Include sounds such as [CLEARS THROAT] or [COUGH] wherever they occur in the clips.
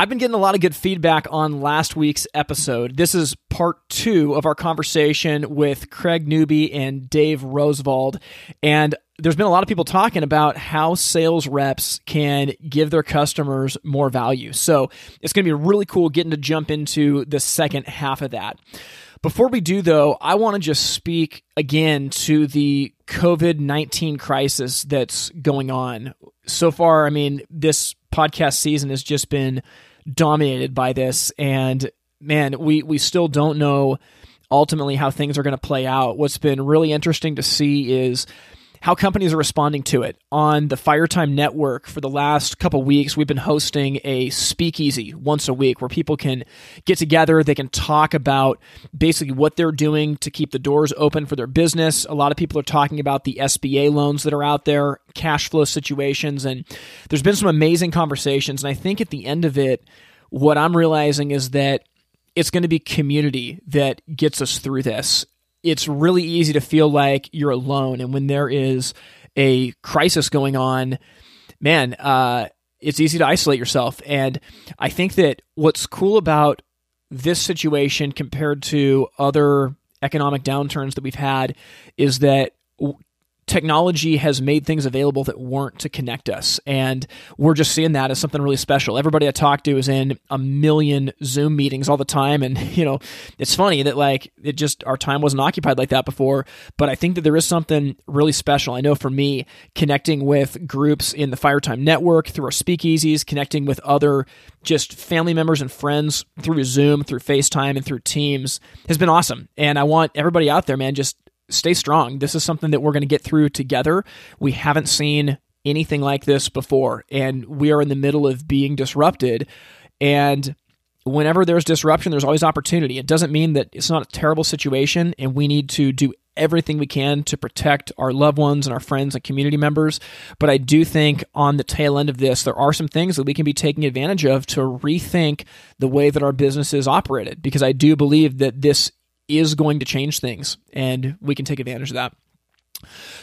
I've been getting a lot of good feedback on last week's episode. This is part two of our conversation with Craig Newby and Dave Rosvold. And there's been a lot of people talking about how sales reps can give their customers more value. So it's going to be really cool getting to jump into the second half of that. Before we do, though, I want to just speak again to the COVID 19 crisis that's going on. So far, I mean, this podcast season has just been dominated by this. And man we we still don't know ultimately how things are going to play out. What's been really interesting to see is how companies are responding to it. On the Firetime Network, for the last couple weeks, we've been hosting a speakeasy once a week where people can get together. They can talk about basically what they're doing to keep the doors open for their business. A lot of people are talking about the SBA loans that are out there, cash flow situations, and there's been some amazing conversations. And I think at the end of it, what I'm realizing is that it's going to be community that gets us through this it's really easy to feel like you're alone. And when there is a crisis going on, man, uh, it's easy to isolate yourself. And I think that what's cool about this situation compared to other economic downturns that we've had is that technology has made things available that weren't to connect us. And we're just seeing that as something really special. Everybody I talk to is in a million Zoom meetings all the time. And, [LAUGHS] you know, it's funny that like it just, our time wasn't occupied like that before. But I think that there is something really special. I know for me, connecting with groups in the Firetime Network through our speakeasies, connecting with other just family members and friends through Zoom, through FaceTime, and through Teams has been awesome. And I want everybody out there, man, just stay strong. This is something that we're going to get through together. We haven't seen anything like this before, and we are in the middle of being disrupted. And whenever there's disruption, there's always opportunity. It doesn't mean that it's not a terrible situation, and we need to do everything we can to protect our loved ones and our friends and community members. But I do think on the tail end of this, there are some things that we can be taking advantage of to rethink the way that our business is operated, because I do believe that this is going to change things, and we can take advantage of that.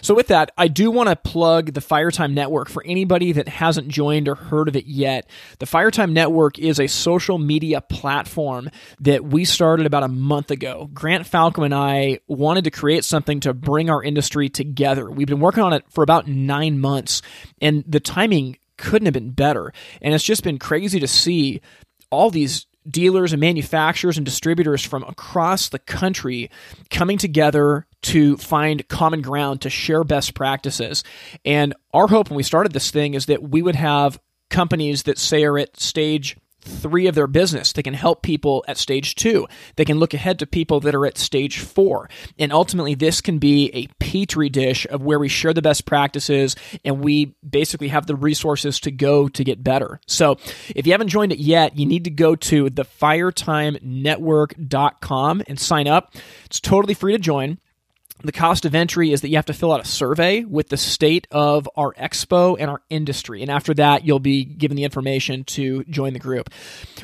So, with that, I do want to plug the Firetime Network for anybody that hasn't joined or heard of it yet. The Firetime Network is a social media platform that we started about a month ago. Grant Falco and I wanted to create something to bring our industry together. We've been working on it for about nine months, and the timing couldn't have been better. And it's just been crazy to see all these dealers and manufacturers and distributors from across the country coming together to find common ground to share best practices. And our hope when we started this thing is that we would have companies that say are at stage three of their business. They can help people at stage two. They can look ahead to people that are at stage four. And ultimately, this can be a petri dish of where we share the best practices and we basically have the resources to go to get better. So if you haven't joined it yet, you need to go to thefiretimenetwork.com and sign up. It's totally free to join. The cost of entry is that you have to fill out a survey with the state of our expo and our industry. And after that, you'll be given the information to join the group.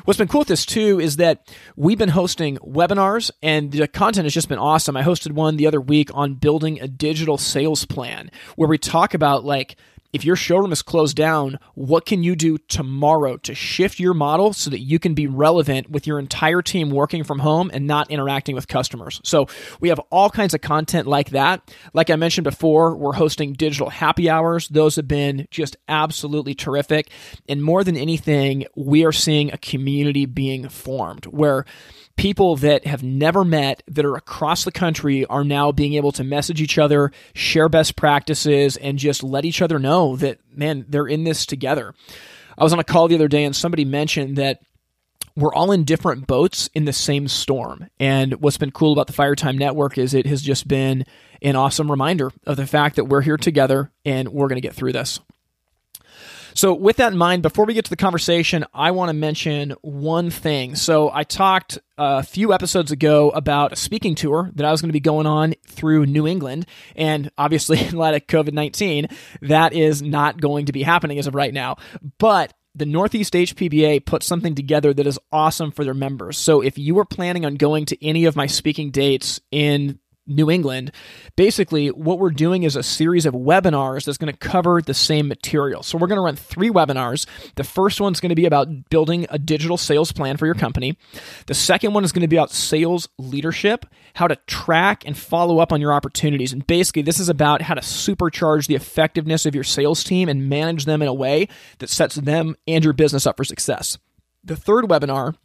What's been cool with this too is that we've been hosting webinars and the content has just been awesome. I hosted one the other week on building a digital sales plan where we talk about like if your showroom is closed down, what can you do tomorrow to shift your model so that you can be relevant with your entire team working from home and not interacting with customers? So we have all kinds of content like that. Like I mentioned before, we're hosting digital happy hours. Those have been just absolutely terrific. And more than anything, we are seeing a community being formed where people that have never met that are across the country are now being able to message each other, share best practices, and just let each other know that, man, they're in this together. I was on a call the other day and somebody mentioned that we're all in different boats in the same storm. And what's been cool about the Firetime Network is it has just been an awesome reminder of the fact that we're here together and we're going to get through this. So, with that in mind, before we get to the conversation, I want to mention one thing. So, I talked uh, a few episodes ago about a speaking tour that I was going to be going on through New England. And obviously, [LAUGHS] in light of COVID 19, that is not going to be happening as of right now. But the Northeast HPBA put something together that is awesome for their members. So if you were planning on going to any of my speaking dates in New England. Basically, what we're doing is a series of webinars that's going to cover the same material. So, we're going to run three webinars. The first one's going to be about building a digital sales plan for your company. The second one is going to be about sales leadership, how to track and follow up on your opportunities. And basically, this is about how to supercharge the effectiveness of your sales team and manage them in a way that sets them and your business up for success. The third webinar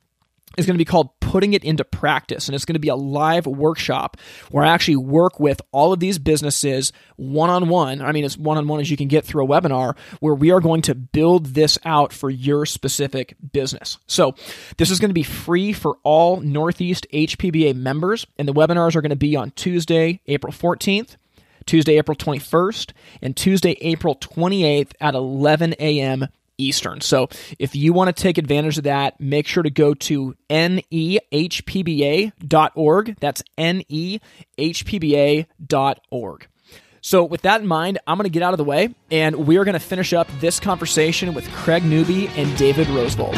is going to be called Putting It Into Practice. And it's going to be a live workshop where I actually work with all of these businesses one on one. I mean, as one on one as you can get through a webinar, where we are going to build this out for your specific business. So, this is going to be free for all Northeast HPBA members. And the webinars are going to be on Tuesday, April 14th. Tuesday, April 21st, and Tuesday, April 28th at 11 a.m. Eastern. So if you want to take advantage of that, make sure to go to nehpba.org. That's nehpba.org. So, with that in mind, I'm going to get out of the way and we are going to finish up this conversation with Craig Newby and David Rosvold.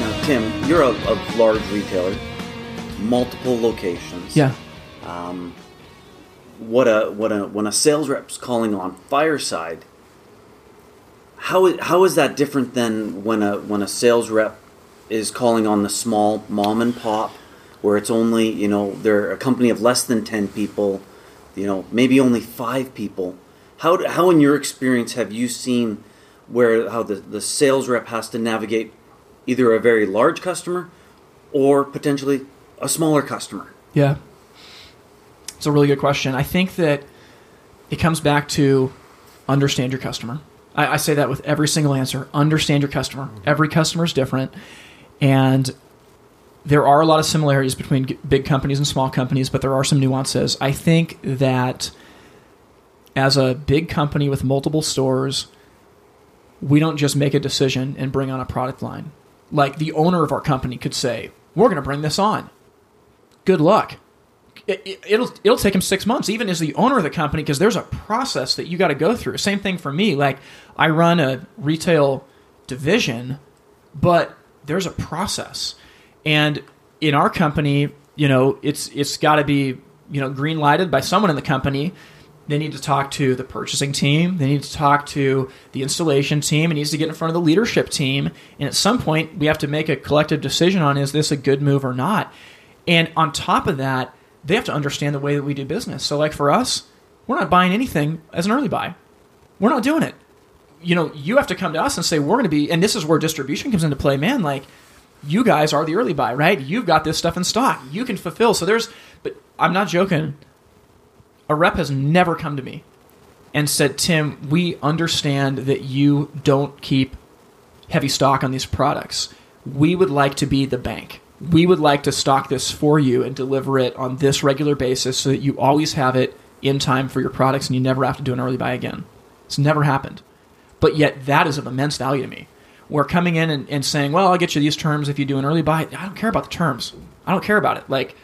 Now, Tim, you're a, a large retailer, multiple locations. Yeah. Um, what a what a when a sales rep's calling on Fireside how how is that different than when a when a sales rep is calling on the small mom and pop where it's only you know they're a company of less than 10 people you know maybe only five people? How how in your experience have you seen where how the, the sales rep has to navigate either a very large customer or potentially a smaller customer? Yeah. It's a really good question. I think that it comes back to understand your customer I, I say that with every single answer. Understand your customer. Every customer is different, and there are a lot of similarities between big companies and small companies, but there are some nuances. I think that as a big company with multiple stores, we don't just make a decision and bring on a product line. Like the owner of our company could say, "We're going to bring this on." Good luck it, will it'll take him six months, even as the owner of the company, because there's a process that you got to go through. Same thing for me. Like I run a retail division, but there's a process, and in our company, you know, it's it's got to be you know green lighted by someone in the company. They need to talk to the purchasing team. They need to talk to the installation team. It needs to get in front of the leadership team. And at some point, we have to make a collective decision on is this a good move or not. And on top of that, they have to understand the way that we do business. So, like for us, we're not buying anything as an early buy. We're not doing it. You know, you have to come to us and say, we're going to be, and this is where distribution comes into play, man. Like, you guys are the early buy, right? You've got this stuff in stock. You can fulfill. So, there's, but I'm not joking. A rep has never come to me and said, Tim, we understand that you don't keep heavy stock on these products. We would like to be the bank we would like to stock this for you and deliver it on this regular basis so that you always have it in time for your products and you never have to do an early buy again. It's never happened. But yet, that is of immense value to me. We're coming in and, and saying, well, I'll get you these terms if you do an early buy. I don't care about the terms. I don't care about it. Like,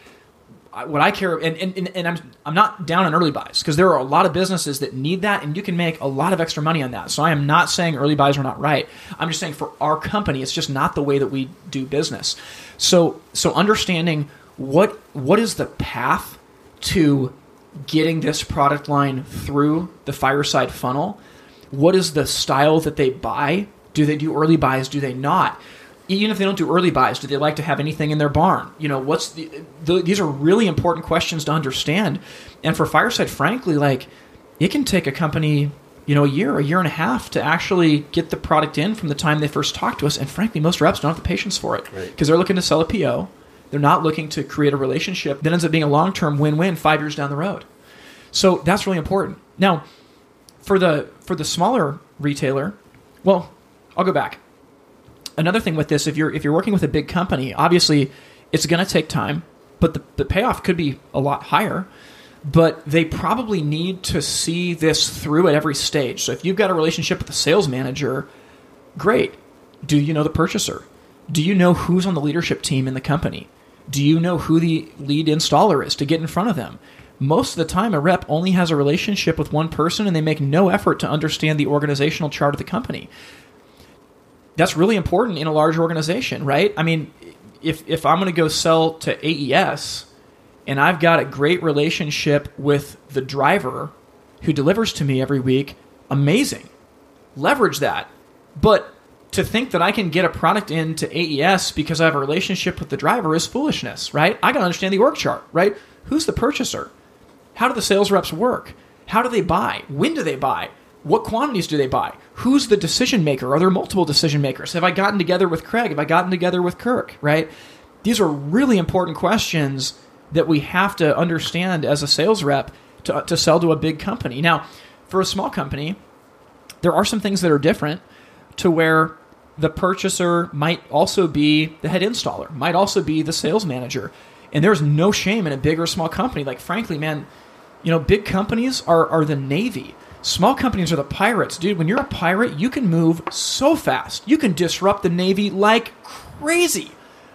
what I care and, and, and I'm I'm not down on early buys because there are a lot of businesses that need that and you can make a lot of extra money on that. So I am not saying early buys are not right. I'm just saying for our company it's just not the way that we do business. So so understanding what what is the path to getting this product line through the fireside funnel? What is the style that they buy? Do they do early buys? Do they not? Even if they don't do early buys, do they like to have anything in their barn? You know, what's the, the, these are really important questions to understand. And for Fireside, frankly, like it can take a company, you know, a year, a year and a half to actually get the product in from the time they first talk to us. And frankly, most reps don't have the patience for it because right. they're looking to sell a PO. They're not looking to create a relationship that ends up being a long term win win five years down the road. So that's really important. Now, for the for the smaller retailer, well, I'll go back another thing with this, if you're if you're working with a big company, obviously it's going to take time, but the, the payoff could be a lot higher. but they probably need to see this through at every stage. So if you've got a relationship with the sales manager, great. Do you know the purchaser? Do you know who's on the leadership team in the company? Do you know who the lead installer is to get in front of them? Most of the time, a rep only has a relationship with one person and they make no effort to understand the organizational chart of the company. That's really important in a large organization, right? I mean, if, if I'm going to go sell to AES and I've got a great relationship with the driver who delivers to me every week, amazing. Leverage that. But to think that I can get a product into AES because I have a relationship with the driver is foolishness, right? I got to understand the org chart, right? Who's the purchaser? How do the sales reps work? How do they buy? When do they buy? What quantities do they buy? Who's the decision maker? Are there multiple decision makers? Have I gotten together with Craig? Have I gotten together with Kirk? Right? These are really important questions that we have to understand as a sales rep to, uh, to sell to a big company. Now, for a small company, there are some things that are different to where the purchaser might also be the head installer, might also be the sales manager. And there's no shame in a big or small company. Like, frankly, man, you know, big companies are, are the Navy. Small companies are the pirates. Dude, when you're a pirate, you can move so fast. You can disrupt the Navy like crazy.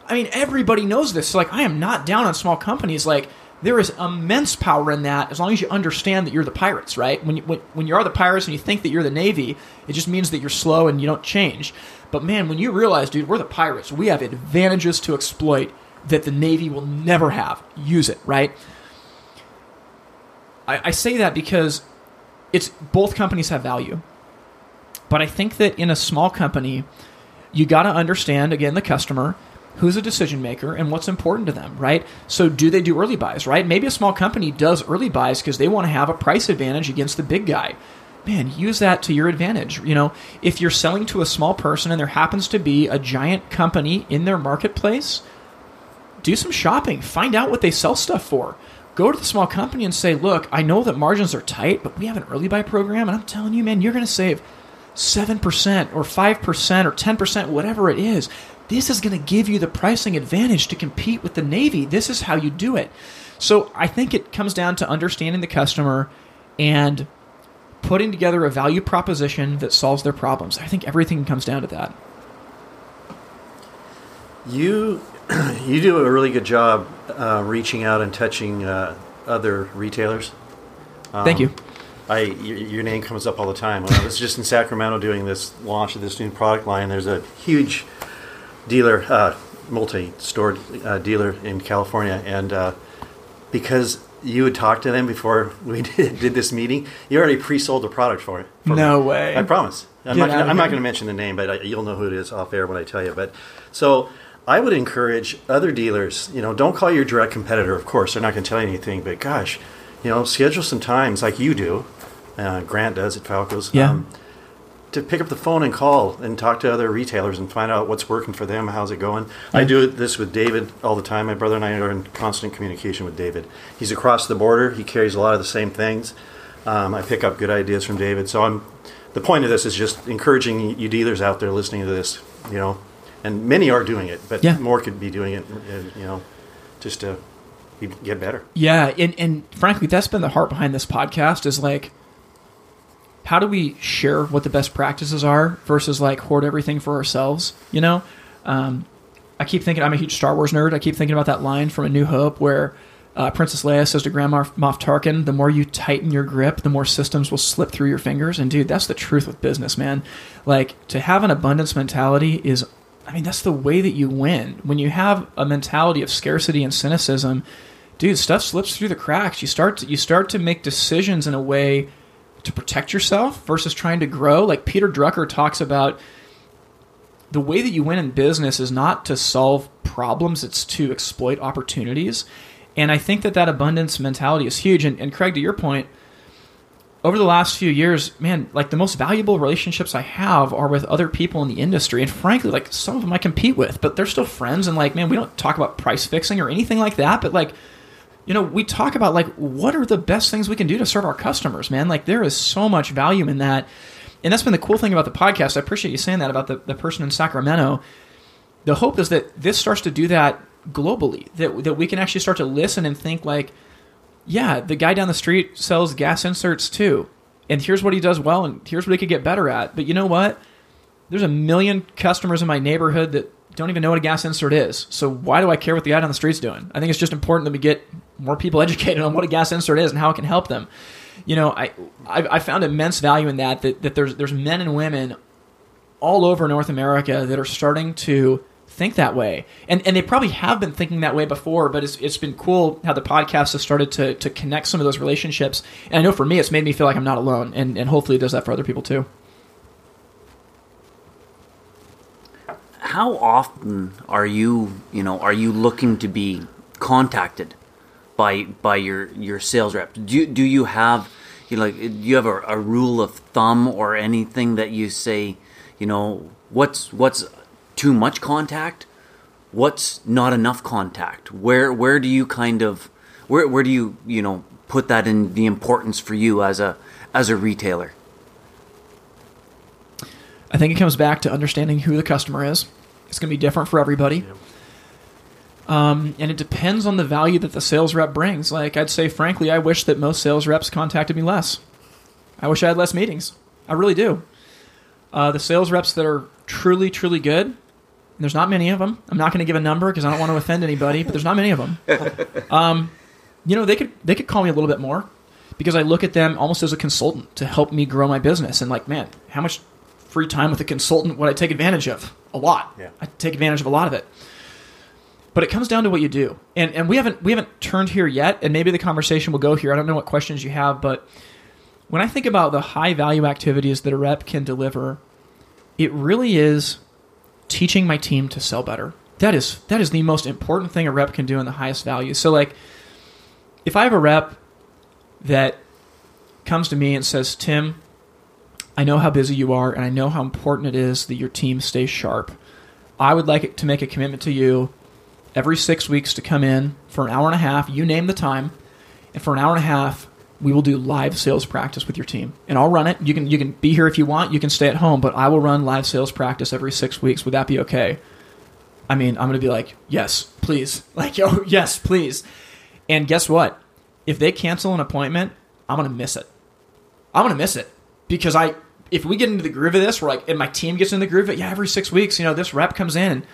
I mean, everybody knows this. So, like, I am not down on small companies. Like, there is immense power in that as long as you understand that you're the pirates, right? When you, when, when you are the pirates and you think that you're the Navy, it just means that you're slow and you don't change. But man, when you realize, dude, we're the pirates, we have advantages to exploit that the Navy will never have. Use it, right? I, I say that because it's both companies have value. But I think that in a small company, you got to understand again the customer who's a decision maker and what's important to them, right? So, do they do early buys, right? Maybe a small company does early buys because they want to have a price advantage against the big guy. Man, use that to your advantage. You know, if you're selling to a small person and there happens to be a giant company in their marketplace, do some shopping, find out what they sell stuff for. Go to the small company and say, look, I know that margins are tight, but we have an early buy program, and I'm telling you, man, you're going to save 7% or 5% or 10%, whatever it is. This is going to give you the pricing advantage to compete with the Navy. This is how you do it. So I think it comes down to understanding the customer and putting together a value proposition that solves their problems. I think everything comes down to that. You [CLEARS THROAT] you do a really good job uh, reaching out and touching uh, other retailers. Um, Thank you. I your, your, name comes up all the time. When I was just in Sacramento doing this launch of this new product line, there's a huge dealer, uh, multi-store uh, dealer in California, and uh, because you had talked to them before [LAUGHS] we did, did this meeting, you already pre-sold the product for it. No me. way. I promise. I'm Get not. I'm not going to mention the name, but I, you'll know who it is off air when I tell you. But so. I would encourage other dealers, you know, don't call your direct competitor, of course, they're not going to tell you anything, but gosh, you know, schedule some times like you do, uh, Grant does at Falco's. Yeah. Um, to pick up the phone and call and talk to other retailers and find out what's working for them, how's it going. Yeah. I do this with David all the time. My brother and I are in constant communication with David. He's across the border. He carries a lot of the same things. Um, I pick up good ideas from David. So I'm. The point of this is just encouraging you dealers out there listening to this. You know, and many are doing it, but yeah. more could be doing it. Uh, you know, just to get better. Yeah, and and frankly, that's been the heart behind this podcast. Is like how do we share what the best practices are versus like hoard everything for ourselves? You know, um, I keep thinking I'm a huge Star Wars nerd. I keep thinking about that line from A New Hope where uh, Princess Leia says to Grand Moff Tarkin, "The more you tighten your grip, the more systems will slip through your fingers." And dude, that's the truth with business, man. Like to have an abundance mentality is, I mean, that's the way that you win. When you have a mentality of scarcity and cynicism, dude, stuff slips through the cracks. You start to, you start to make decisions in a way to protect yourself versus trying to grow. Like Peter Drucker talks about the way that you win in business is not to solve problems, it's to exploit opportunities. And I think that that abundance mentality is huge. And, and Craig, to your point, over the last few years, man, like the most valuable relationships I have are with other people in the industry. And frankly, like some of them I compete with, but they're still friends. And like, man, we don't talk about price fixing or anything like that. But like, you know, we talk about like what are the best things we can do to serve our customers, man. Like there is so much value in that. And that's been the cool thing about the podcast. I appreciate you saying that about the, the person in Sacramento. The hope is that this starts to do that globally, that, that we can actually start to listen and think like, yeah, the guy down the street sells gas inserts too. And here's what he does well, and here's what he could get better at. But you know what? There's a million customers in my neighborhood that don't even know what a gas insert is. So why do I care what the guy down the street's doing? I think it's just important that we get more people [LAUGHS] educated on what a gas insert is and how it can help them. You know, I I, I found immense value in that, that that there's there's men and women all over North America that are starting to think that way. And and they probably have been thinking that way before, but it's, it's been cool how the podcast has started to, to connect some of those relationships. And I know for me, it's made me feel like I'm not alone. And, and hopefully it does that for other people too. How often are you, you know, are you looking to be contacted by by your your sales rep? Do you, do you have you know, like do you have a, a rule of thumb or anything that you say, you know, what's what's too much contact? What's not enough contact? Where where do you kind of where where do you, you know, put that in the importance for you as a as a retailer? I think it comes back to understanding who the customer is. It's going to be different for everybody. Um, and it depends on the value that the sales rep brings. Like, I'd say, frankly, I wish that most sales reps contacted me less. I wish I had less meetings. I really do. Uh, the sales reps that are truly, truly good, there's not many of them. I'm not going to give a number because I don't want to offend anybody, but there's not many of them. Um, you know, they could they could call me a little bit more because I look at them almost as a consultant to help me grow my business. And like, man, how much free time with a consultant would I take advantage of? A lot. Yeah. I take advantage of a lot of it. But it comes down to what you do. And and we haven't we haven't turned here yet, and maybe the conversation will go here. I don't know what questions you have, but when I think about the high value activities that a rep can deliver, it really is teaching my team to sell better. That is that is the most important thing a rep can do in the highest value. So like if I have a rep that comes to me and says, "Tim, I know how busy you are and I know how important it is that your team stays sharp. I would like to make a commitment to you every 6 weeks to come in for an hour and a half, you name the time, and for an hour and a half we will do live sales practice with your team. And I'll run it. You can you can be here if you want, you can stay at home, but I will run live sales practice every 6 weeks. Would that be okay? I mean, I'm to be like, "Yes, please." [LAUGHS] Like, "Yo, yes, please." And guess what? If they cancel an appointment, I'm to miss it. I'm to miss it because I if we get into the groove of this, we're like and my team gets in the groove of it, yeah, every six weeks, you know, this rep comes in and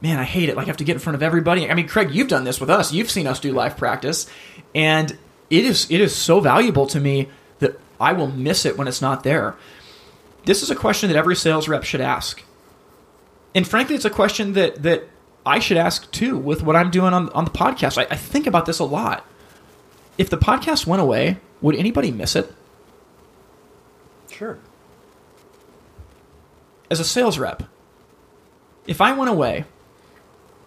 man, I hate it. Like I have to get in front of everybody. I mean, Craig, you've done this with us. You've seen us do live practice, and it is it is so valuable to me that I will miss it when it's not there. This is a question that every sales rep should ask. And frankly, it's a question that that I should ask too with what I'm doing on, on the podcast. I, I think about this a lot. If the podcast went away, would anybody miss it? Sure. As a sales rep, if I went away,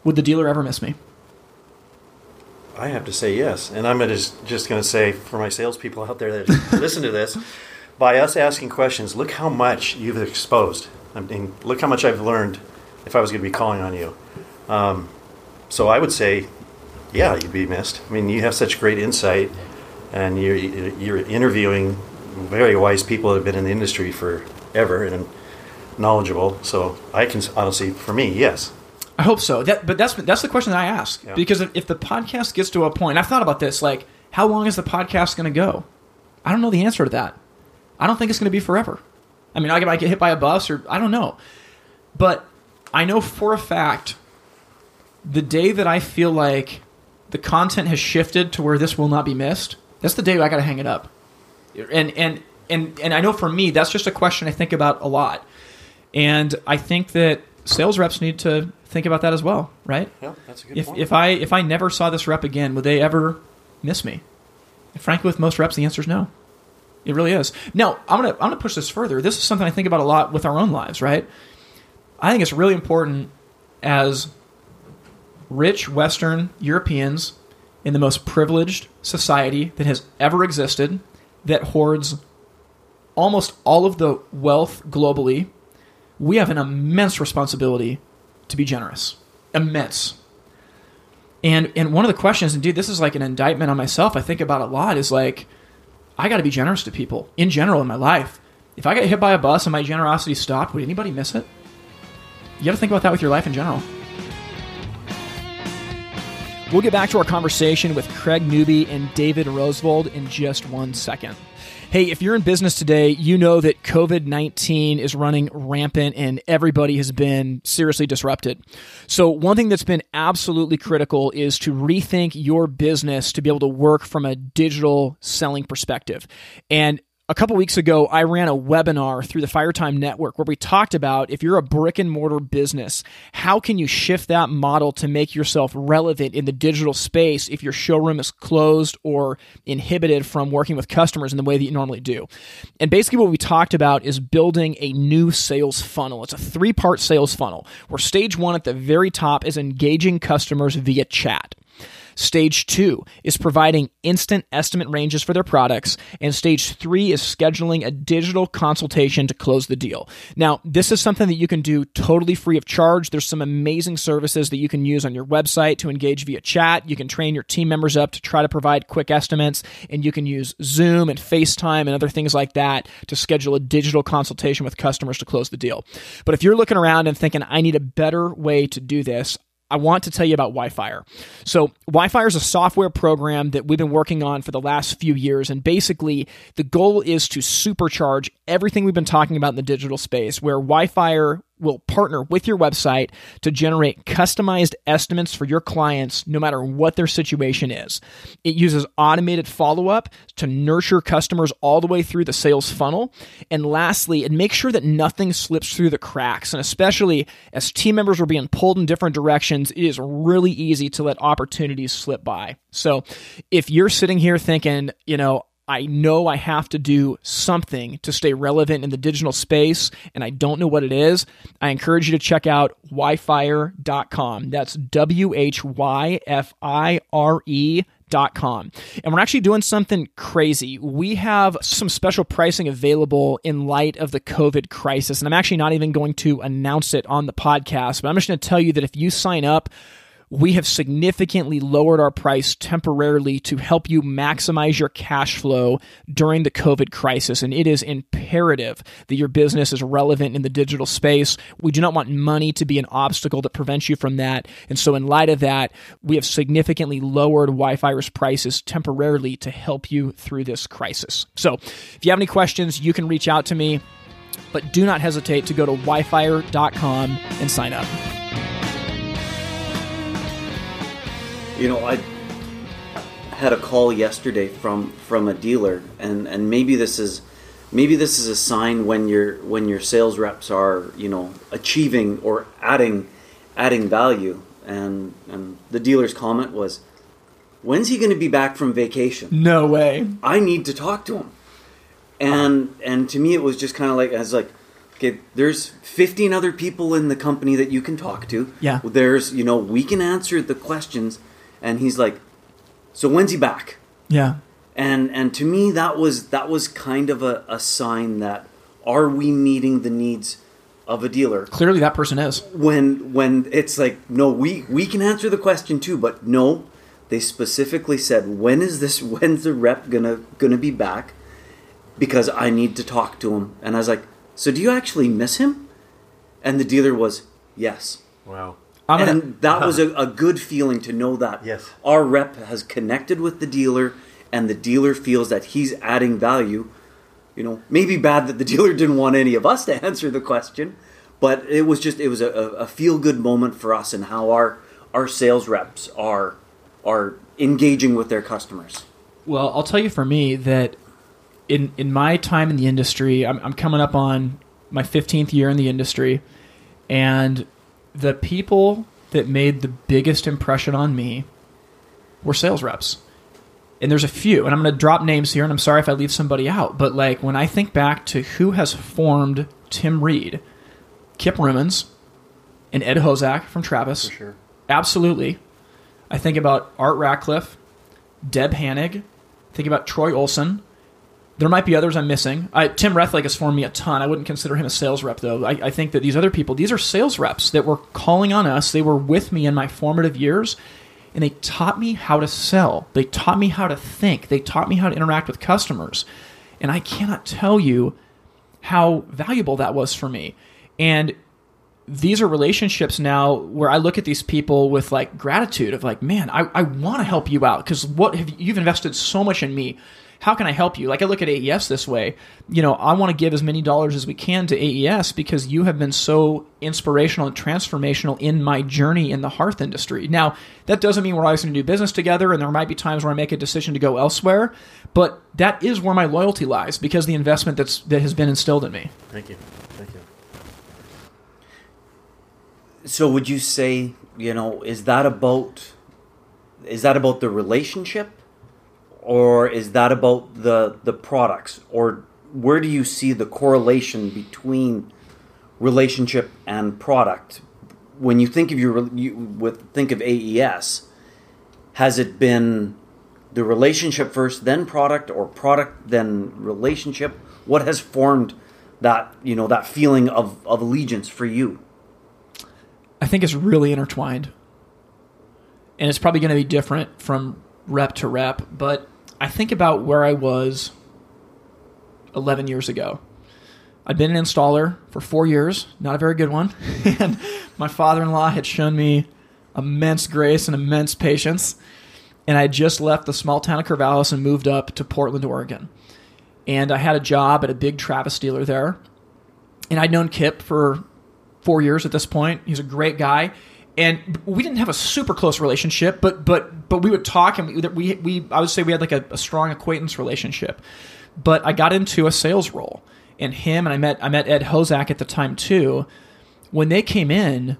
would the dealer ever miss me? I have to say yes, and I'm just just going to say for my salespeople out there that [LAUGHS] listen to this, by us asking questions, look how much you've exposed. I mean, look how much I've learned. If I was going to be calling on you, um, so I would say, yeah, you'd be missed. I mean, you have such great insight, and you're you're interviewing very wise people that have been in the industry forever and knowledgeable. So I can honestly, for me, yes. I hope so. That, but that's that's the question that I ask Yeah. because if, if the podcast gets to a point, I've thought about this. Like, how long is the podcast going to go? I don't know the answer to that. I don't think it's going to be forever. I mean, I might get hit by a bus, or I don't know. But I know for a fact, the day that I feel like the content has shifted to where this will not be missed, that's the day I got to hang it up. And and and and I know for me, that's just a question I think about a lot. And I think that sales reps need to think about that as well, right? Yeah, that's a good If, point. if I if I never saw this rep again, would they ever miss me? And frankly, with most reps, the answer is no. It really is. Now, I'm gonna I'm gonna push this further. This is something I think about a lot with our own lives, right? I think it's really important as rich Western Europeans in the most privileged society that has ever existed, that hoards almost all of the wealth globally, we have an immense responsibility to be generous. Immense. And and one of the questions, and dude, this is like an indictment on myself. I think about a lot. Is like, I got to be generous to people in general in my life. If I get hit by a bus and my generosity stopped, would anybody miss it? You got to think about that with your life in general. We'll get back to our conversation with Craig Newby and David Rosvold in just one second. Hey, if you're in business today, you know that COVID 19 is running rampant and everybody has been seriously disrupted. So, one thing that's been absolutely critical is to rethink your business to be able to work from a digital selling perspective. And a couple weeks ago, I ran a webinar through the Firetime Network where we talked about if you're a brick and mortar business, how can you shift that model to make yourself relevant in the digital space if your showroom is closed or inhibited from working with customers in the way that you normally do? And basically, what we talked about is building a new sales funnel. It's a three part sales funnel where stage one at the very top is engaging customers via chat. Stage two is providing instant estimate ranges for their products. And stage three is scheduling a digital consultation to close the deal. Now, this is something that you can do totally free of charge. There's some amazing services that you can use on your website to engage via chat. You can train your team members up to try to provide quick estimates, and you can use Zoom and FaceTime and other things like that to schedule a digital consultation with customers to close the deal. But if you're looking around and thinking, I need a better way to do this, I want to tell you about WhyFire. So, WhyFire is a software program that we've been working on for the last few years. And basically, the goal is to supercharge everything we've been talking about in the digital space, where WhyFire will partner with your website to generate customized estimates for your clients no matter what their situation is. It uses automated follow up to nurture customers all the way through the sales funnel. And lastly, it makes sure that nothing slips through the cracks. And especially as team members are being pulled in different directions, it is really easy to let opportunities slip by. So if you're sitting here thinking, you know, I know I have to do something to stay relevant in the digital space, and I don't know what it is. I encourage you to check out whyfire.com. That's W H Y F I R E. Dot com. And we're actually doing something crazy. We have some special pricing available in light of the COVID crisis. And I'm actually not even going to announce it on the podcast, but I'm just going to tell you that if you sign up we have significantly lowered our price temporarily to help you maximize your cash flow during the COVID crisis. And it is imperative that your business is relevant in the digital space. We do not want money to be an obstacle that prevents you from that. And so, in light of that, we have significantly lowered WhyFire's prices temporarily to help you through this crisis. So, if you have any questions, you can reach out to me, but do not hesitate to go to whyfire.com er and sign up. You know, I had a call yesterday from from a dealer, and and maybe this is maybe this is a sign when your when your sales reps are you know achieving or adding adding value. And and the dealer's comment was, "When's he going to be back from vacation?" No way. I need to talk to him. And and to me, it was just kind of like I was like, okay, there's 15 other people in the company that you can talk to. Yeah. There's you know we can answer the questions and he's like, "So when's he back?" Yeah. And and to me that was that was kind of a, a sign that are we meeting the needs of a dealer? Clearly, that person is. When when it's like, no, we we can answer the question too, but no, they specifically said, when is this? [LAUGHS] When's the rep gonna gonna be back? Because I need to talk to him. And I was like, so do you actually miss him? And the dealer was, yes. Wow. I'm and gonna, that [LAUGHS] was a, a, good feeling to know that yes. our rep has connected with the dealer and the dealer feels that he's adding value. You know, maybe bad that the [LAUGHS] dealer didn't want any of us to answer the question, but it was just it was a, a feel good moment for us and how our our sales reps are are engaging with their customers. Well, I'll tell you for me that in in my time in the industry, I'm, I'm coming up on my 15th year in the industry, and the people that made the biggest impression on me were sales reps. And there's a few, and I'm going to drop names here, and I'm sorry if I leave somebody out, but like when I think back to who has formed Tim Reed, Kip Rumens, and Ed Hozak from Travis. For sure. Absolutely. I think about Art Ratcliffe, Deb Hanig, think about Troy Olson, there might be others I'm missing. I, Tim Rethlake has formed me a ton. I wouldn't consider him a sales rep, though. I, I think that these other people, these are sales reps that were calling on us. They were with me in my formative years, and they taught me how to sell. They taught me how to think. They taught me how to interact with customers. And I cannot tell you how valuable that was for me. And these are relationships now where I look at these people with like gratitude of like, man, I, I want to help you out because what have you've invested so much in me. How can I help you? Like I look at AES this way, you know, I want to give as many dollars as we can to AES because you have been so inspirational and transformational in my journey in the hearth industry. Now, that doesn't mean we're always going to do business together and there might be times where I make a decision to go elsewhere, but that is where my loyalty lies because the investment that's that has been instilled in me. Thank you. Thank you. So would you say, you know, is that about is that about the relationship or is that about the the products? Or where do you see the correlation between relationship and product? When you think of your you, with think of AES has it been the relationship first then product or product then relationship? What has formed that you know that feeling of, of allegiance for you? I think it's really intertwined. And it's probably going to be different from rep to rep, but I think about where I was 11 years ago. I'd been an installer for four years, not a very good one. [LAUGHS] and my father in law had shown me immense grace and immense patience. And I just left the small town of Corvallis and moved up to Portland, Oregon. And I had a job at a big Travis dealer there. And I'd known Kip for four years at this point. He's a great guy, and we didn't have a super close relationship, but but but we would talk, and we we, we I would say we had like a, a strong acquaintance relationship. But I got into a sales role, and him and I met I met Ed Hozak at the time too. When they came in,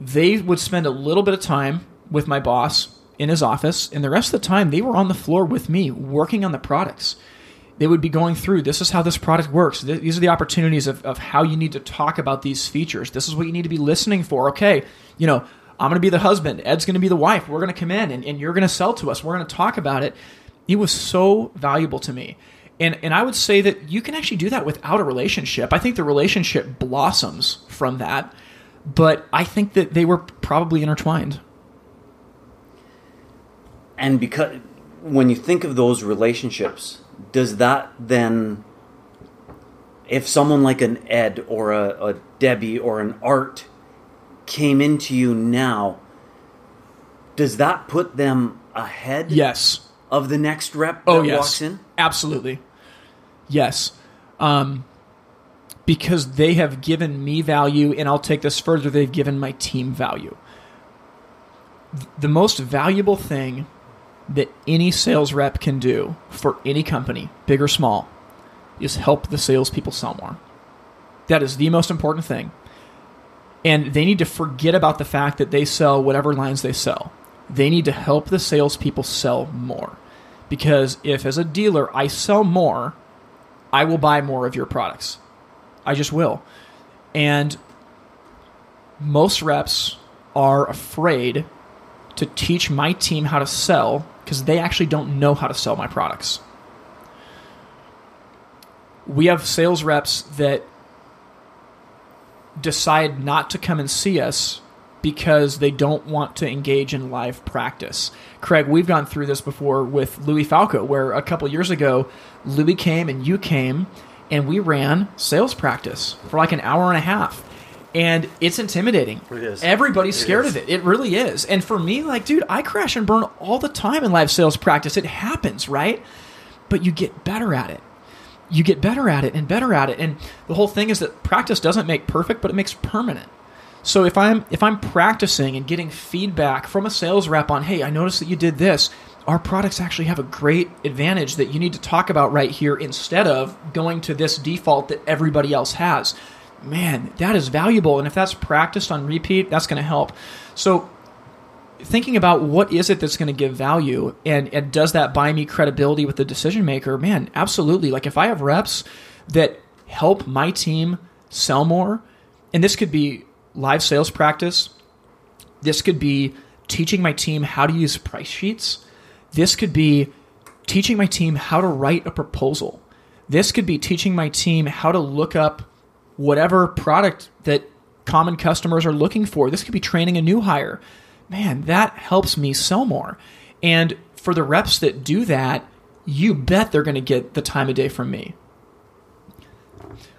they would spend a little bit of time with my boss in his office, and the rest of the time they were on the floor with me working on the products they would be going through. This is how this product works. These are the opportunities of, of how you need to talk about these features. This is what you need to be listening for. Okay you know i'm going to be the husband. Ed's going to be the wife. We're going to come in and, and you're going to sell to us. We're going to talk about it. It was so valuable to me. And, and i would say that you can actually do that without a relationship. I think the relationship blossoms from that but i think that they were probably intertwined. And because when you think of those relationships does that then if someone like an ed or a, a debbie or an art came into you now does that put them ahead yes. of the next rep oh that yes. walks in? Absolutely. Yes. Um, because they have given me value and i'll take this further they've given my team value. The most valuable thing that any sales rep can do for any company, big or small, is help the salespeople sell more. That is the most important thing. And they need to forget about the fact that they sell whatever lines they sell. They need to help the salespeople sell more. Because if, as a dealer, I sell more, I will buy more of your products. I just will. And most reps are afraid to teach my team how to sell because they actually don't know how to sell my products. We have sales reps that decide not to come and see us because they don't want to engage in live practice. Craig, we've gone through this before with Louis Falco, where a couple years ago, Louis came and you came, and we ran sales practice for like an hour and a half and it's intimidating. It is. Everybody's It scared is. of it. It really is. And for me, like, dude, I crash and burn all the time in live sales practice. It happens, right? But you get better at it. You get better at it and better at it. And the whole thing is that practice doesn't make perfect, but it makes permanent. So if I'm if I'm practicing and getting feedback from a sales rep on, hey, I noticed that you did this. Our products actually have a great advantage that you need to talk about right here instead of going to this default that everybody else has man, that is valuable. And if that's practiced on repeat, that's going to help. So, thinking about what is it that's going to give value and, and does that buy me credibility with the decision maker, man, absolutely. Like if I have reps that help my team sell more, and this could be live sales practice, this could be teaching my team how to use price sheets, this could be teaching my team how to write a proposal. This could be teaching my team how to look up whatever product that common customers are looking for. This could be training a new hire. Man, that helps me sell more. And for the reps that do that, you bet they're going to get the time of day from me.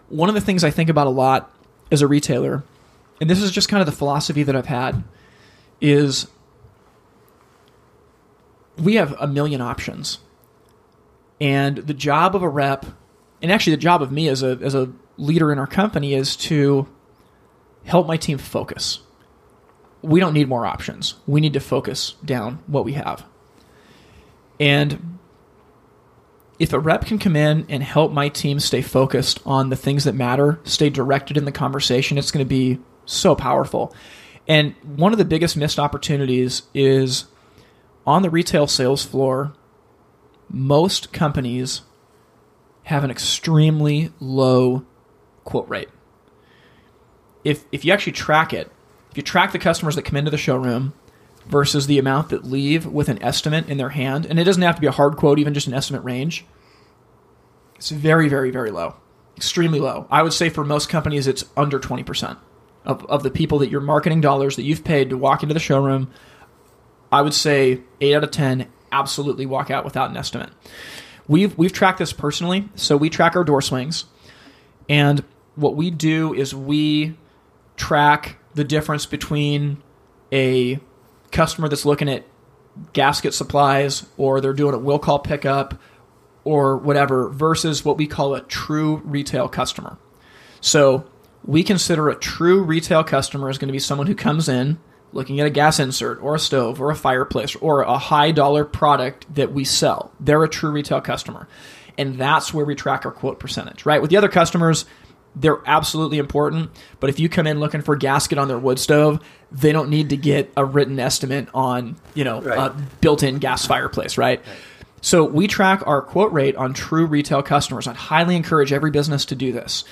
One of the things I think about a lot as a retailer and this is just kind of the philosophy that I've had, is we have a million options. And the job of a rep, and actually the job of me as a as a leader in our company is to help my team focus. We don't need more options. We need to focus down what we have. And if a rep can come in and help my team stay focused on the things that matter, stay directed in the conversation, it's going to be so powerful. And one of the biggest missed opportunities is on the retail sales floor, most companies have an extremely low quote rate. If, if you actually track it, if you track the customers that come into the showroom versus the amount that leave with an estimate in their hand, and it doesn't have to be a hard quote, even just an estimate range, it's very, very, very low. Extremely low. I would say for most companies, it's under 20% of, of the people that your marketing dollars that you've paid to walk into the showroom. I would say 8 out of 10 absolutely walk out without an estimate. We've, we've tracked this personally. So we track our door swings. And what we do is we track the difference between a customer that's looking at gasket supplies or they're doing a will call pickup or whatever versus what we call a true retail customer. So we consider a true retail customer is going to be someone who comes in looking at a gas insert or a stove or a fireplace or a high dollar product that we sell. They're a true retail customer. And that's where we track our quote percentage, right? With the other customers, they're absolutely important. But if you come in looking for gasket on their wood stove, they don't need to get a written estimate on, you know, right. a built-in gas fireplace, right? right? So we track our quote rate on true retail customers. I'd highly encourage every business to do this.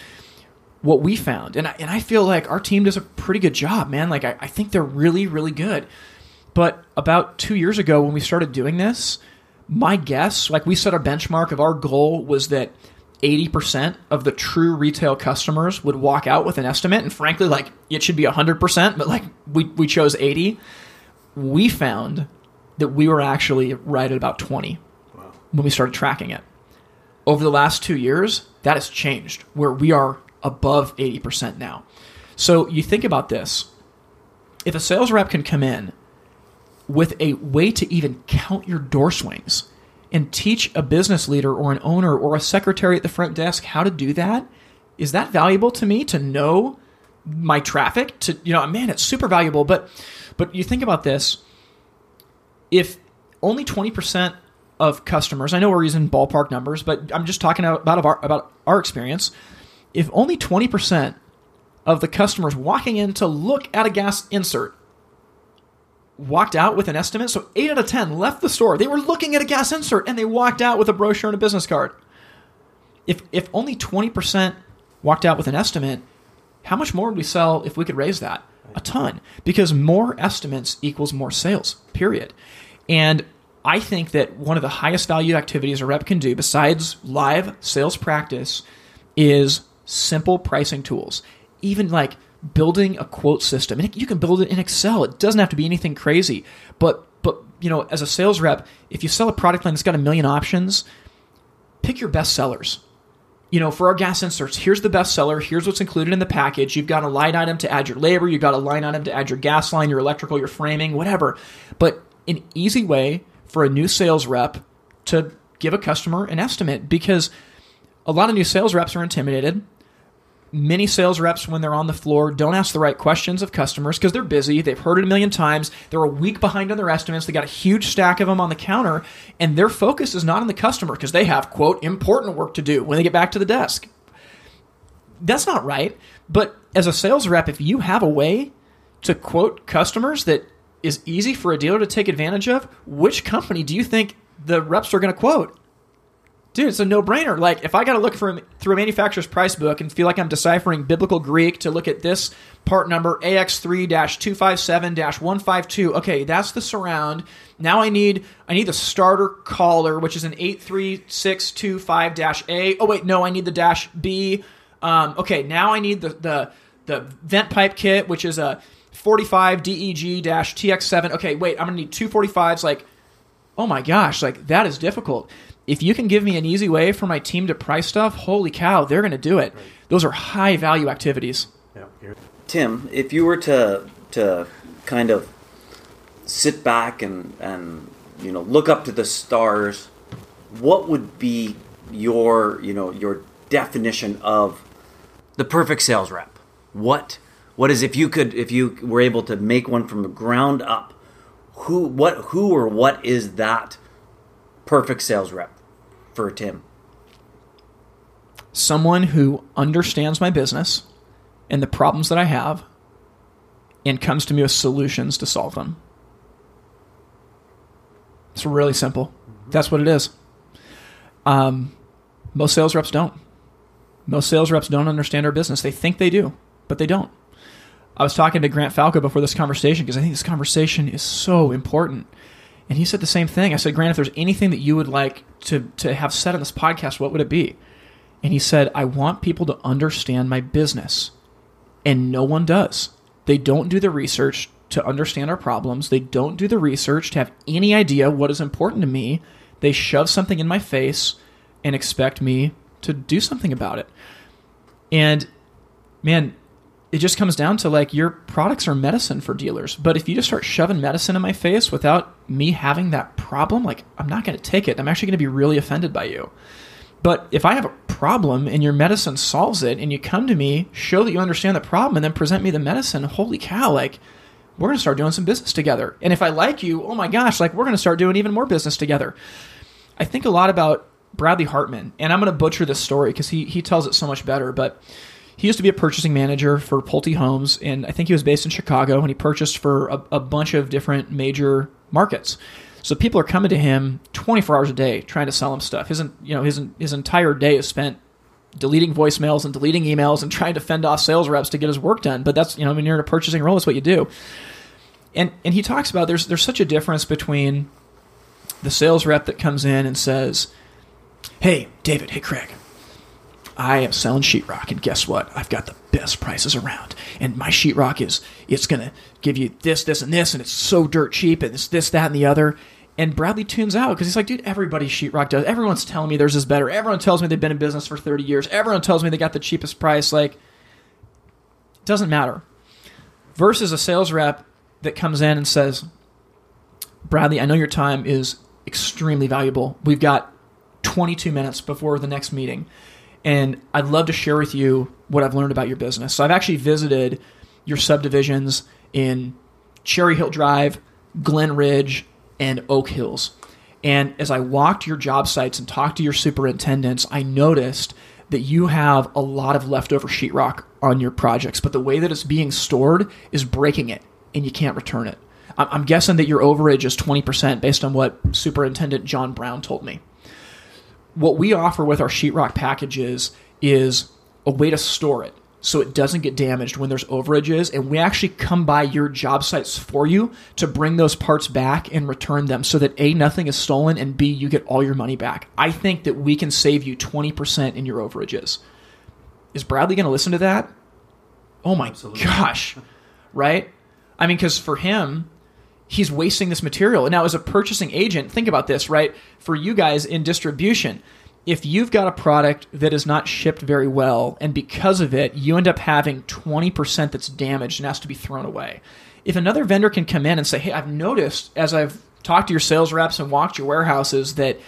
What we found, and I, and I feel like our team does a pretty good job, man. Like I, I think they're really, really good. But about two years ago, when we started doing this, my guess, like we set a benchmark of our goal was that 80% of the true retail customers would walk out with an estimate. And frankly, like it should be 100%, but like we, we chose 80. We found that we were actually right at about 20 wow. when we started tracking it. Over the last two years, that has changed where we are above 80% now. So you think about this. If a sales rep can come in with a way to even count your door swings, and teach a business leader or an owner or a secretary at the front desk how to do that, is that valuable to me to know my traffic? To you know, man, it's super valuable. But but you think about this: if only twenty percent of customers, I know we're using ballpark numbers, but I'm just talking about our, about our experience. If only twenty percent of the customers walking in to look at a gas insert walked out with an estimate. So 8 out of 10 left the store. They were looking at a gas insert and they walked out with a brochure and a business card. If, if only 20% walked out with an estimate, how much more would we sell if we could raise that? A ton. Because more estimates equals more sales, period. And I think that one of the highest value activities a rep can do, besides live sales practice, is simple pricing tools. Even like building a quote system. And you can build it in Excel. It doesn't have to be anything crazy. But but you know, as a sales rep, if you sell a product line that's got a million options, pick your best sellers. You know, for our gas inserts, here's the best seller. Here's what's included in the package. You've got a line item to add your labor. You've got a line item to add your gas line, your electrical, your framing, whatever. But an easy way for a new sales rep to give a customer an estimate because a lot of new sales reps are intimidated many sales reps when they're on the floor don't ask the right questions of customers because they're busy. They've heard it a million times. They're a week behind on their estimates. They got a huge stack of them on the counter and their focus is not on the customer because they have quote important work to do when they get back to the desk. That's not right but as a sales rep if you have a way to quote customers that is easy for a dealer to take advantage of which company do you think the reps are going to quote dude, it's a no brainer. Like, if I got to look for, through a manufacturer's price book and feel like I'm deciphering biblical Greek to look at this part number AX3 257 152, okay, that's the surround. Now I need I need the starter collar, which is an 83625 A. Oh, wait, no, I need the dash B. Um, okay, now I need the, the, the vent pipe kit, which is a 45 DEG TX7. Okay, wait, I'm going to need two 45s. Like, oh my gosh, like that is difficult if you can give me an easy way for my team to price stuff, holy cow, they're going to do it. Right. Those are high value activities. Yeah. Tim, if you were to to kind of sit back and and you know look up to the stars, what would be your you know your definition of the perfect sales rep? What what is if you could if you were able to make one from the ground up? Who what who or what is that perfect sales rep for Tim? Someone who understands my business and the problems that I have and comes to me with solutions to solve them. It's really simple. That's what it is. Um, most sales reps don't. Most sales reps don't understand our business. They think they do, but they don't. I was talking to Grant Falco before this conversation because I think this conversation is so important. And he said the same thing. I said, Grant, if there's anything that you would like to, to have said on this podcast, what would it be? And he said, I want people to understand my business. And no one does. They don't do the research to understand our problems. They don't do the research to have any idea what is important to me. They shove something in my face and expect me to do something about it. And man, it just comes down to like your products are medicine for dealers. But if you just start shoving medicine in my face without me having that problem, like I'm not going to take it. I'm actually going to be really offended by you. But if I have a problem and your medicine solves it and you come to me, show that you understand the problem, and then present me the medicine, holy cow, like we're going to start doing some business together. And if I like you, oh my gosh, like we're going to start doing even more business together. I think a lot about Bradley Hartman, and I'm going to butcher this story because he, he tells it so much better, but he used to be a purchasing manager for Pulte Homes, and I think he was based in Chicago, and he purchased for a, a bunch of different major markets. So people are coming to him 24 hours a day trying to sell him stuff. His, you know, his, his entire day is spent deleting voicemails and deleting emails and trying to fend off sales reps to get his work done. But that's, you know, when you're in a purchasing role, that's what you do. And, and he talks about there's, there's such a difference between the sales rep that comes in and says, Hey, David, hey, Craig, I am selling sheetrock, and guess what? I've got the best prices around, and my sheetrock is it's gonna give you this, this, and this, and it's so dirt cheap, and it's this, that, and the other. And Bradley tunes out because he's like, dude, everybody sheetrock does. Everyone's telling me theirs is better. Everyone tells me they've been in business for 30 years. Everyone tells me they got the cheapest price. Like, it doesn't matter. Versus a sales rep that comes in and says, Bradley, I know your time is extremely valuable. We've got 22 minutes before the next meeting and I'd love to share with you what I've learned about your business. So I've actually visited your subdivisions in Cherry Hill Drive, Glen Ridge, and Oak Hills. And as I walked your job sites and talked to your superintendents, I noticed that you have a lot of leftover sheetrock on your projects, but the way that it's being stored is breaking it and you can't return it. I'm guessing that your overage is 20% based on what Superintendent John Brown told me what we offer with our sheetrock packages is a way to store it so it doesn't get damaged when there's overages. And we actually come by your job sites for you to bring those parts back and return them so that a nothing is stolen and b you get all your money back. I think that we can save you 20% in your overages. Is bradley going to listen to that? Oh my Absolutely. gosh. Right? I mean because for him he's wasting this material. And now, as a purchasing agent, think about this, right? For you guys in distribution, if you've got a product that is not shipped very well, and because of it, you end up having 20% that's damaged and has to be thrown away. If another vendor can come in and say, Hey, I've noticed as I've talked to your sales reps and walked your warehouses that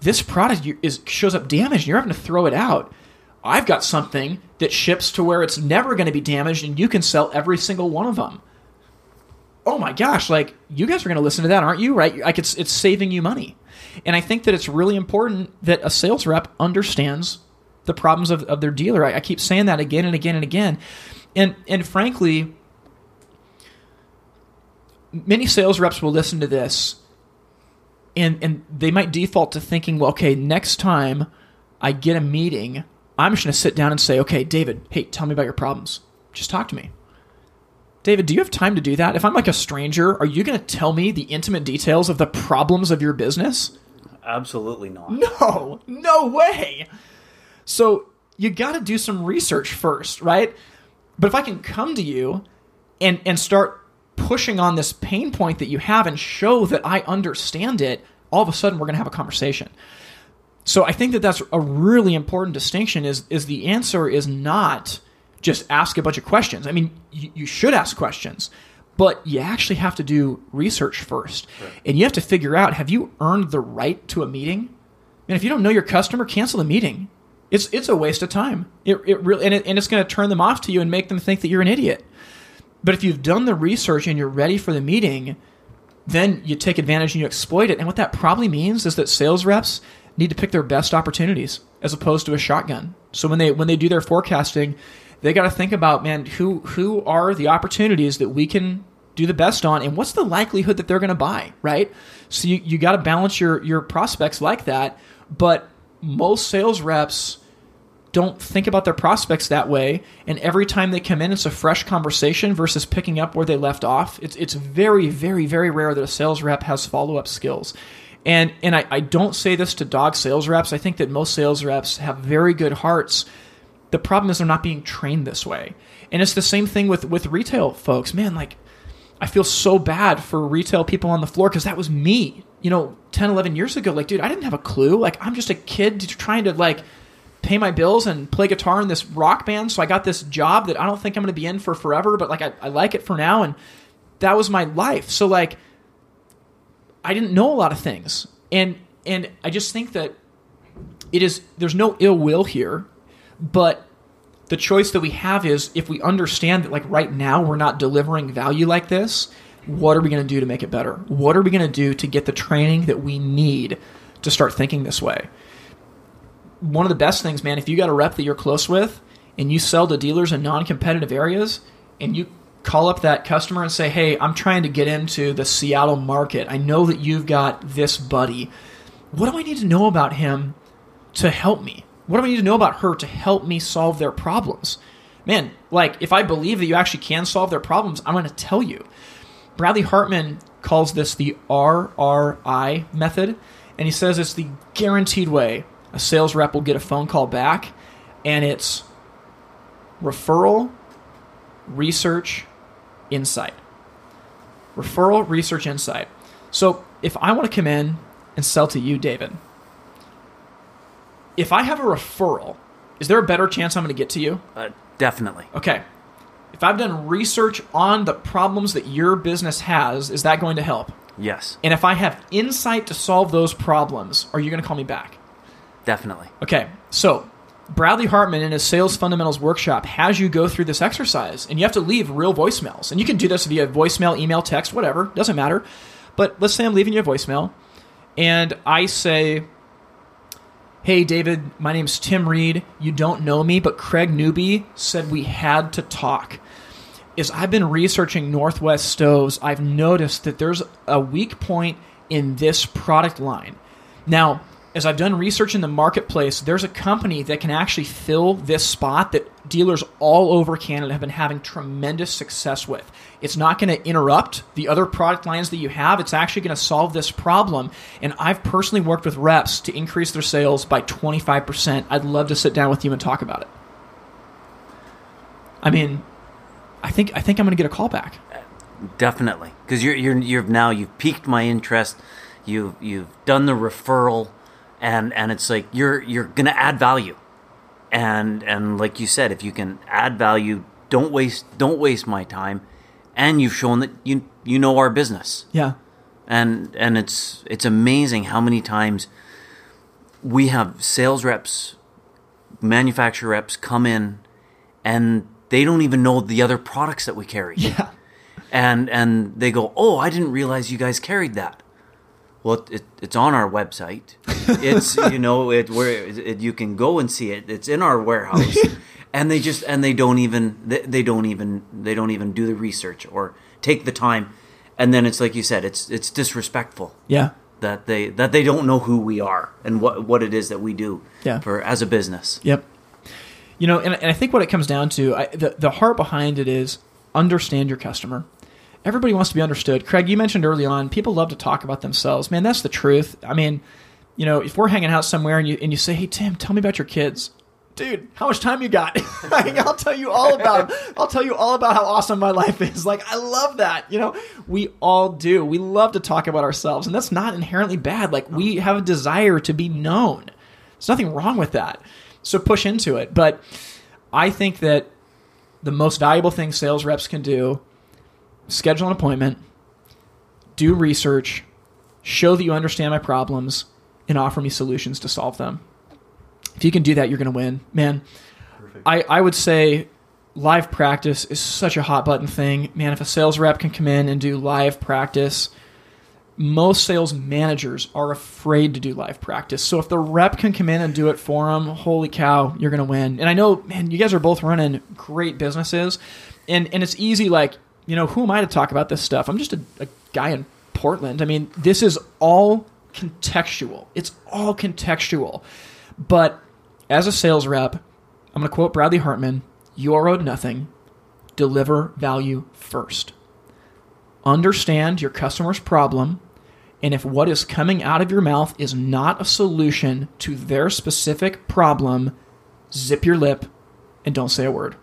this product is, shows up damaged and you're having to throw it out. I've got something that ships to where it's never going to be damaged and you can sell every single one of them oh my gosh, like you guys are going to listen to that, aren't you? Right? Like it's it's saving you money. And I think that it's really important that a sales rep understands the problems of, of their dealer. I, I keep saying that again and again and again. And and frankly, many sales reps will listen to this and and they might default to thinking, well, okay, next time I get a meeting, I'm just going to sit down and say, okay, David, hey, tell me about your problems. Just talk to me. David, do you have time to do that? If I'm like a stranger, are you going to tell me the intimate details of the problems of your business? Absolutely not. No, no way. So you got to do some research first, right? But if I can come to you and and start pushing on this pain point that you have and show that I understand it, all of a sudden we're going to have a conversation. So I think that that's a really important distinction is is the answer is not just ask a bunch of questions. I mean, you, you should ask questions, but you actually have to do research first. And you have to figure out have you earned the right to a meeting? And if you don't know your customer, cancel the meeting. It's, it's a waste of time. It, it really, and, it, and it's going to turn them off to you and make them think that you're an idiot. But if you've done the research and you're ready for the meeting, then you take advantage and you exploit it. And what that probably means is that sales reps need to pick their best opportunities as opposed to a shotgun. So when they when they do their forecasting, they got to think about man who who are the opportunities that we can do the best on and what's the likelihood that they're going to buy right? So you, you got to balance your your prospects like that but most sales reps don't think about their prospects that way and every time they come in it's a fresh conversation versus picking up where they left off. It's, it's very very very rare that a sales rep has follow-up skills. And and I, I don't say this to dog sales reps. I think that most sales reps have very good hearts the problem is they're not being trained this way. And it's the same thing with with retail folks. Man, like I feel so bad for retail people on the floor because that was me, you know, 10, 11 years ago. Like, dude, I didn't have a clue. Like, I'm just a kid trying to like pay my bills and play guitar in this rock band. So I got this job that I don't think I'm going to be in for forever, but like I, I like it for now. And that was my life. So like, I didn't know a lot of things. And, and I just think that it is, there's no ill will here but the choice that we have is if we understand that, like right now, we're not delivering value like this, what are we going to do to make it better? What are we going to do to get the training that we need to start thinking this way? One of the best things, man, if you got a rep that you're close with and you sell to dealers in non competitive areas and you call up that customer and say, Hey, I'm trying to get into the Seattle market. I know that you've got this buddy. What do I need to know about him to help me? What do I need to know about her to help me solve their problems? Man, like if I believe that you actually can solve their problems, I'm going to tell you. Bradley Hartman calls this the RRI method, and he says it's the guaranteed way a sales rep will get a phone call back, and it's referral, research, insight. Referral, research, insight. So if I want to come in and sell to you, David, if I have a referral, is there a better chance I'm going to get to you? Uh, definitely. Okay. If I've done research on the problems that your business has, is that going to help? Yes. And if I have insight to solve those problems, are you going to call me back? Definitely. Okay. So, Bradley Hartman in his Sales Fundamentals workshop has you go through this exercise, and you have to leave real voicemails. And you can do this via voicemail, email, text, whatever, doesn't matter. But let's say I'm leaving you a voicemail, and I say, Hey, David, my name's Tim Reed. You don't know me, but Craig Newby said we had to talk. As I've been researching Northwest Stoves, I've noticed that there's a weak point in this product line. Now, as I've done research in the marketplace, there's a company that can actually fill this spot that dealers all over Canada have been having tremendous success with. It's not going to interrupt the other product lines that you have. It's actually going to solve this problem. And I've personally worked with reps to increase their sales by 25%. I'd love to sit down with you and talk about it. I mean, I think I think I'm going to get a call back. Definitely, because you're you're you've now you've piqued my interest. You've you've done the referral and and it's like you're you're gonna add value. And and like you said if you can add value don't waste don't waste my time. And you've shown that you you know our business. Yeah. and and it's it's amazing how many times we have sales reps manufacturer reps come in and they don't even know the other products that we carry. Yeah. and and they go oh i didn't realize you guys carried that well, it, it's on our website. It's [LAUGHS] you know it where it, you can go and see it. It's in our warehouse, [LAUGHS] and they just and they don't even they, they don't even they don't even do the research or take the time, and then it's like you said, it's it's disrespectful Yeah. that they that they don't know who we are and what what it is that we do Yeah. for as a business. Yep. You know, and, and I think what it comes down to, I, the, the heart behind it is understand your customer. Everybody wants to be understood. Craig, you mentioned early on, people love to talk about themselves. Man, that's the truth. I mean, you know, if we're hanging out somewhere and you and you say, "Hey, Tim, tell me about your kids," dude, how much time you got? [LAUGHS] I'll tell you all about. I'll tell you all about how awesome my life is. Like, I love that. You know, we all do. We love to talk about ourselves, and that's not inherently bad. Like, we have a desire to be known. There's nothing wrong with that. So push into it. But I think that the most valuable thing sales reps can do schedule an appointment, do research, show that you understand my problems, and offer me solutions to solve them. If you can do that, you're going to win. Man, I, I would say live practice is such a hot button thing. Man, if a sales rep can come in and do live practice, most sales managers are afraid to do live practice. So if the rep can come in and do it for them, holy cow, you're going to win. And I know, man, you guys are both running great businesses. And, and it's easy, like, you know, who am I to talk about this stuff? I'm just a, a guy in Portland. I mean, this is all contextual. It's all contextual. But as a sales rep, I'm going to quote Bradley Hartman you are owed nothing. Deliver value first. Understand your customer's problem, and if what is coming out of your mouth is not a solution to their specific problem, zip your lip and don't say a word.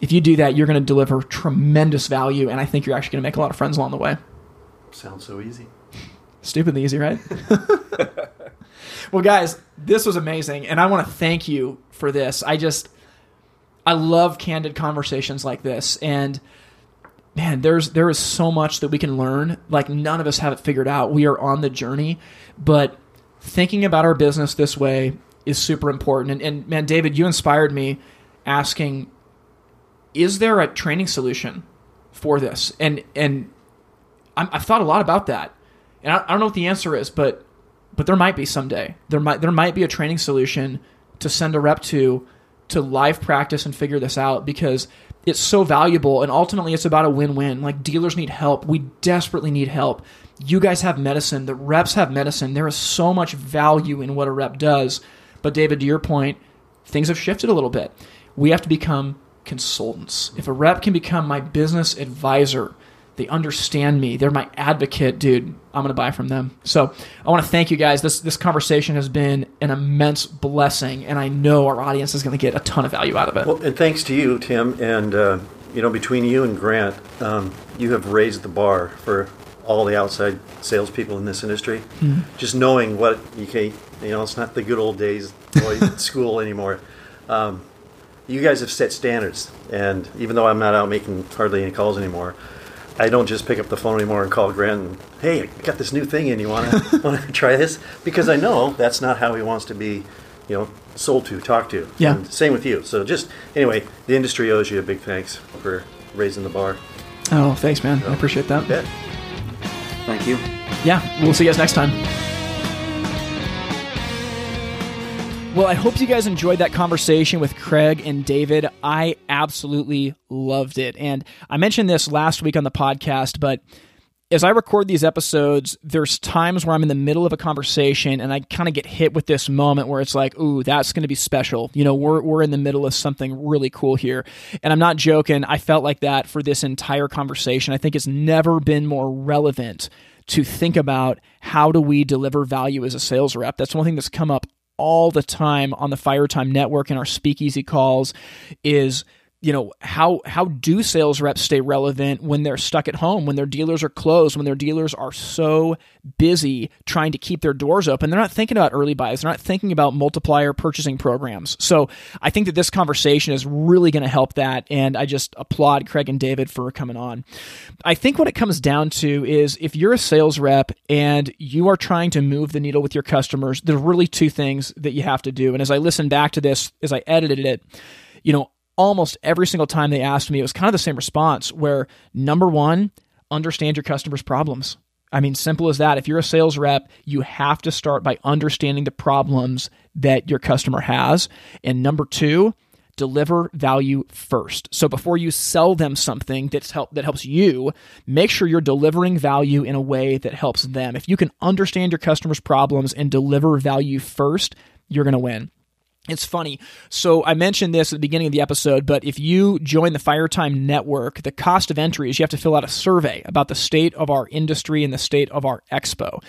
If you do that, you're going to deliver tremendous value, and I think you're actually going to make a lot of friends along the way. Sounds so easy. Stupidly easy, right? [LAUGHS] well, guys, this was amazing, and I want to thank you for this. I just, I love candid conversations like this, and man, there's there is so much that we can learn. Like none of us have it figured out. We are on the journey, but thinking about our business this way is super important. And, and man, David, you inspired me asking, is there a training solution for this? And and i have thought a lot about that, and I, I don't know what the answer is, but but there might be someday. There might there might be a training solution to send a rep to to live practice and figure this out because it's so valuable and ultimately it's about a win-win. Like dealers need help. We desperately need help. You guys have medicine. The reps have medicine. There is so much value in what a rep does. But david to your point things have shifted a little bit. We have to become consultants if a rep can become my business advisor they understand me. They're my advocate, dude. I'm going to buy from them. So I want to thank you guys. This this conversation has been an immense blessing, and I know our audience is going to get a ton of value out of it. Well, and thanks to you, Tim, and uh, you know between you and Grant, um, you have raised the bar for all the outside salespeople in this industry. Mm-hmm. Just knowing what you can, you know, it's not the good old days at [LAUGHS] school anymore. Um, you guys have set standards, and even though I'm not out making hardly any calls anymore, I don't just pick up the phone anymore and call Grant and hey, I got this new thing in. You want to want to try this? Because I know that's not how he wants to be, you know, sold to, talked to. Yeah. And same with you. So just anyway, the industry owes you a big thanks for raising the bar. Oh, thanks, man. So, I appreciate that. Yeah. Thank you. Yeah, we'll see you guys next time. Well, I hope you guys enjoyed that conversation with Craig and David. I absolutely loved it. And I mentioned this last week on the podcast, but as I record these episodes, there's times where I'm in the middle of a conversation and I kind of get hit with this moment where it's like, ooh, that's going to be special. You know, we're, we're in the middle of something really cool here. And I'm not joking. I felt like that for this entire conversation. I think it's never been more relevant to think about how do we deliver value as a sales rep. That's one thing that's come up all the time on the Fire Time Network in our speakeasy calls is you know how how do sales reps stay relevant when they're stuck at home when their dealers are closed when their dealers are so busy trying to keep their doors open? They're not thinking about early buys. They're not thinking about multiplier purchasing programs. So i think that this conversation is really going to help that and i just applaud craig and david for coming on. I think what it comes down to is if you're a sales rep and you are trying to move the needle with your customers there's really two things that you have to do. And as i listened back to this as i edited it you know almost every single time they asked me, it was kind of the same response where number one, understand your customers' problems. I mean, simple as that. If you're a sales rep, you have to start by understanding the problems that your customer has. And number two, deliver value first. So before you sell them something that's help that helps you, make sure you're delivering value in a way that helps them. If you can understand your customers' problems and deliver value first, you're going to win. It's funny. So I mentioned this at the beginning of the episode, but if you join the Firetime Network, the cost of entry is you have to fill out a survey about the state of our industry and the state of our expo.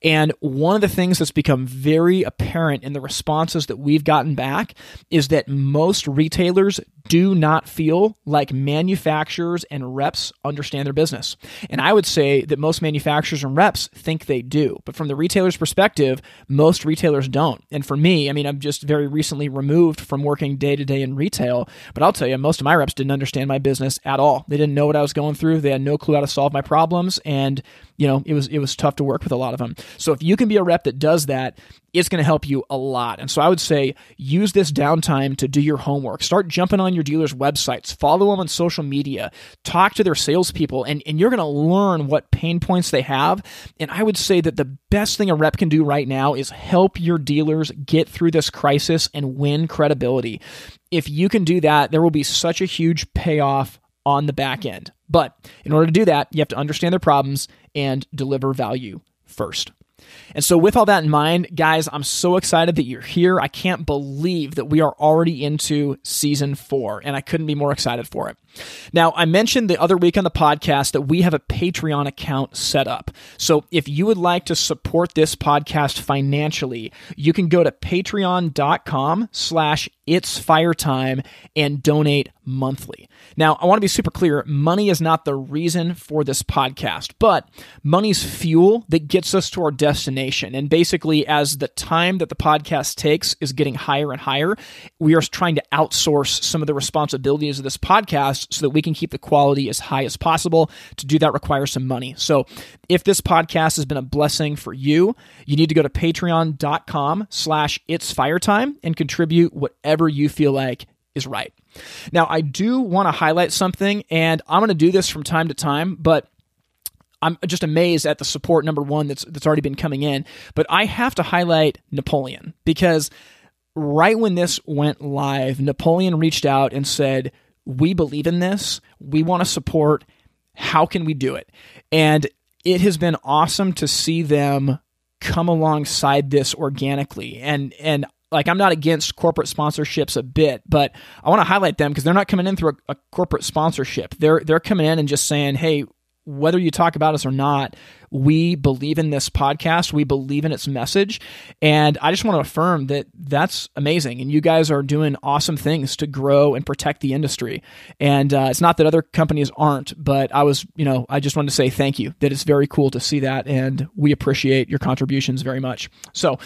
And one of the things that's become very apparent in the responses that we've gotten back is that most retailers do not feel like manufacturers and reps understand their business. And I would say that most manufacturers and reps think they do. But from the retailer's perspective, most retailers don't. And for me, I mean, I'm just very recently removed from working day to day in retail. But I'll tell you, most of my reps didn't understand my business at all. They didn't know what I was going through. They had no clue how to solve my problems. And you know, it was it was tough to work with a lot of them. So if you can be a rep that does that, it's going to help you a lot. And so I would say use this downtime to do your homework. Start jumping on your dealers' websites, follow them on social media, talk to their salespeople, and, and you're going to learn what pain points they have. And I would say that the best thing a rep can do right now is help your dealers get through this crisis and win credibility. If you can do that, there will be such a huge payoff on the back end. But in order to do that, you have to understand their problems and deliver value first. And so, with all that in mind, guys, I'm so excited that you're here. I can't believe that we are already into season four, and I couldn't be more excited for it. Now, I mentioned the other week on the podcast that we have a Patreon account set up. So, if you would like to support this podcast financially, you can go to patreon.com slash it's fire time and donate monthly. Now, I want to be super clear money is not the reason for this podcast, but money's fuel that gets us to our destination. And basically, as the time that the podcast takes is getting higher and higher, we are trying to outsource some of the responsibilities of this podcast so that we can keep the quality as high as possible. To do that requires some money. So, if this podcast has been a blessing for you, you need to go to patreon.com slash it's fire time and contribute whatever you feel like is right. Now, I do want to highlight something, and I'm going to do this from time to time, but I'm just amazed at the support number one that's that's already been coming in. But I have to highlight Napoleon because right when this went live, Napoleon reached out and said, "We believe in this. We want to support. How can we do it?" And it has been awesome to see them come alongside this organically and and like I'm not against corporate sponsorships a bit, but I want to highlight them because they're not coming in through a, a, corporate sponsorship. They're they're coming in and just saying, "Hey, whether you talk about us or not, we believe in this podcast. We believe in its message. And I just want to affirm that that's amazing. And you guys are doing awesome things to grow and protect the industry. And uh, it's not that other companies aren't, but I was, you know, I just wanted to say thank you. That it's very cool to see that. And we appreciate your contributions very much. So,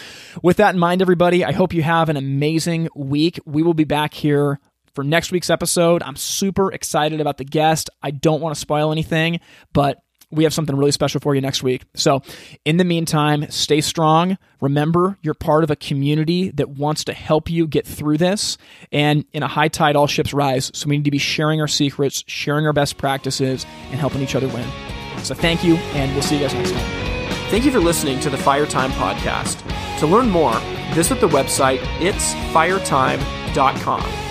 with that in mind, everybody, I hope you have an amazing week. We will be back here for next week's episode. I'm super excited about the guest. I don't want to spoil anything, but we have something really special for you next week. So, in the meantime, stay strong. Remember, you're part of a community that wants to help you get through this. And in a high tide, all ships rise. So, we need to be sharing our secrets, sharing our best practices, and helping each other win. So, thank you, and we'll see you guys next time. Thank you for listening to the Fire Time Podcast. To learn more, visit the website itsfiretime.com.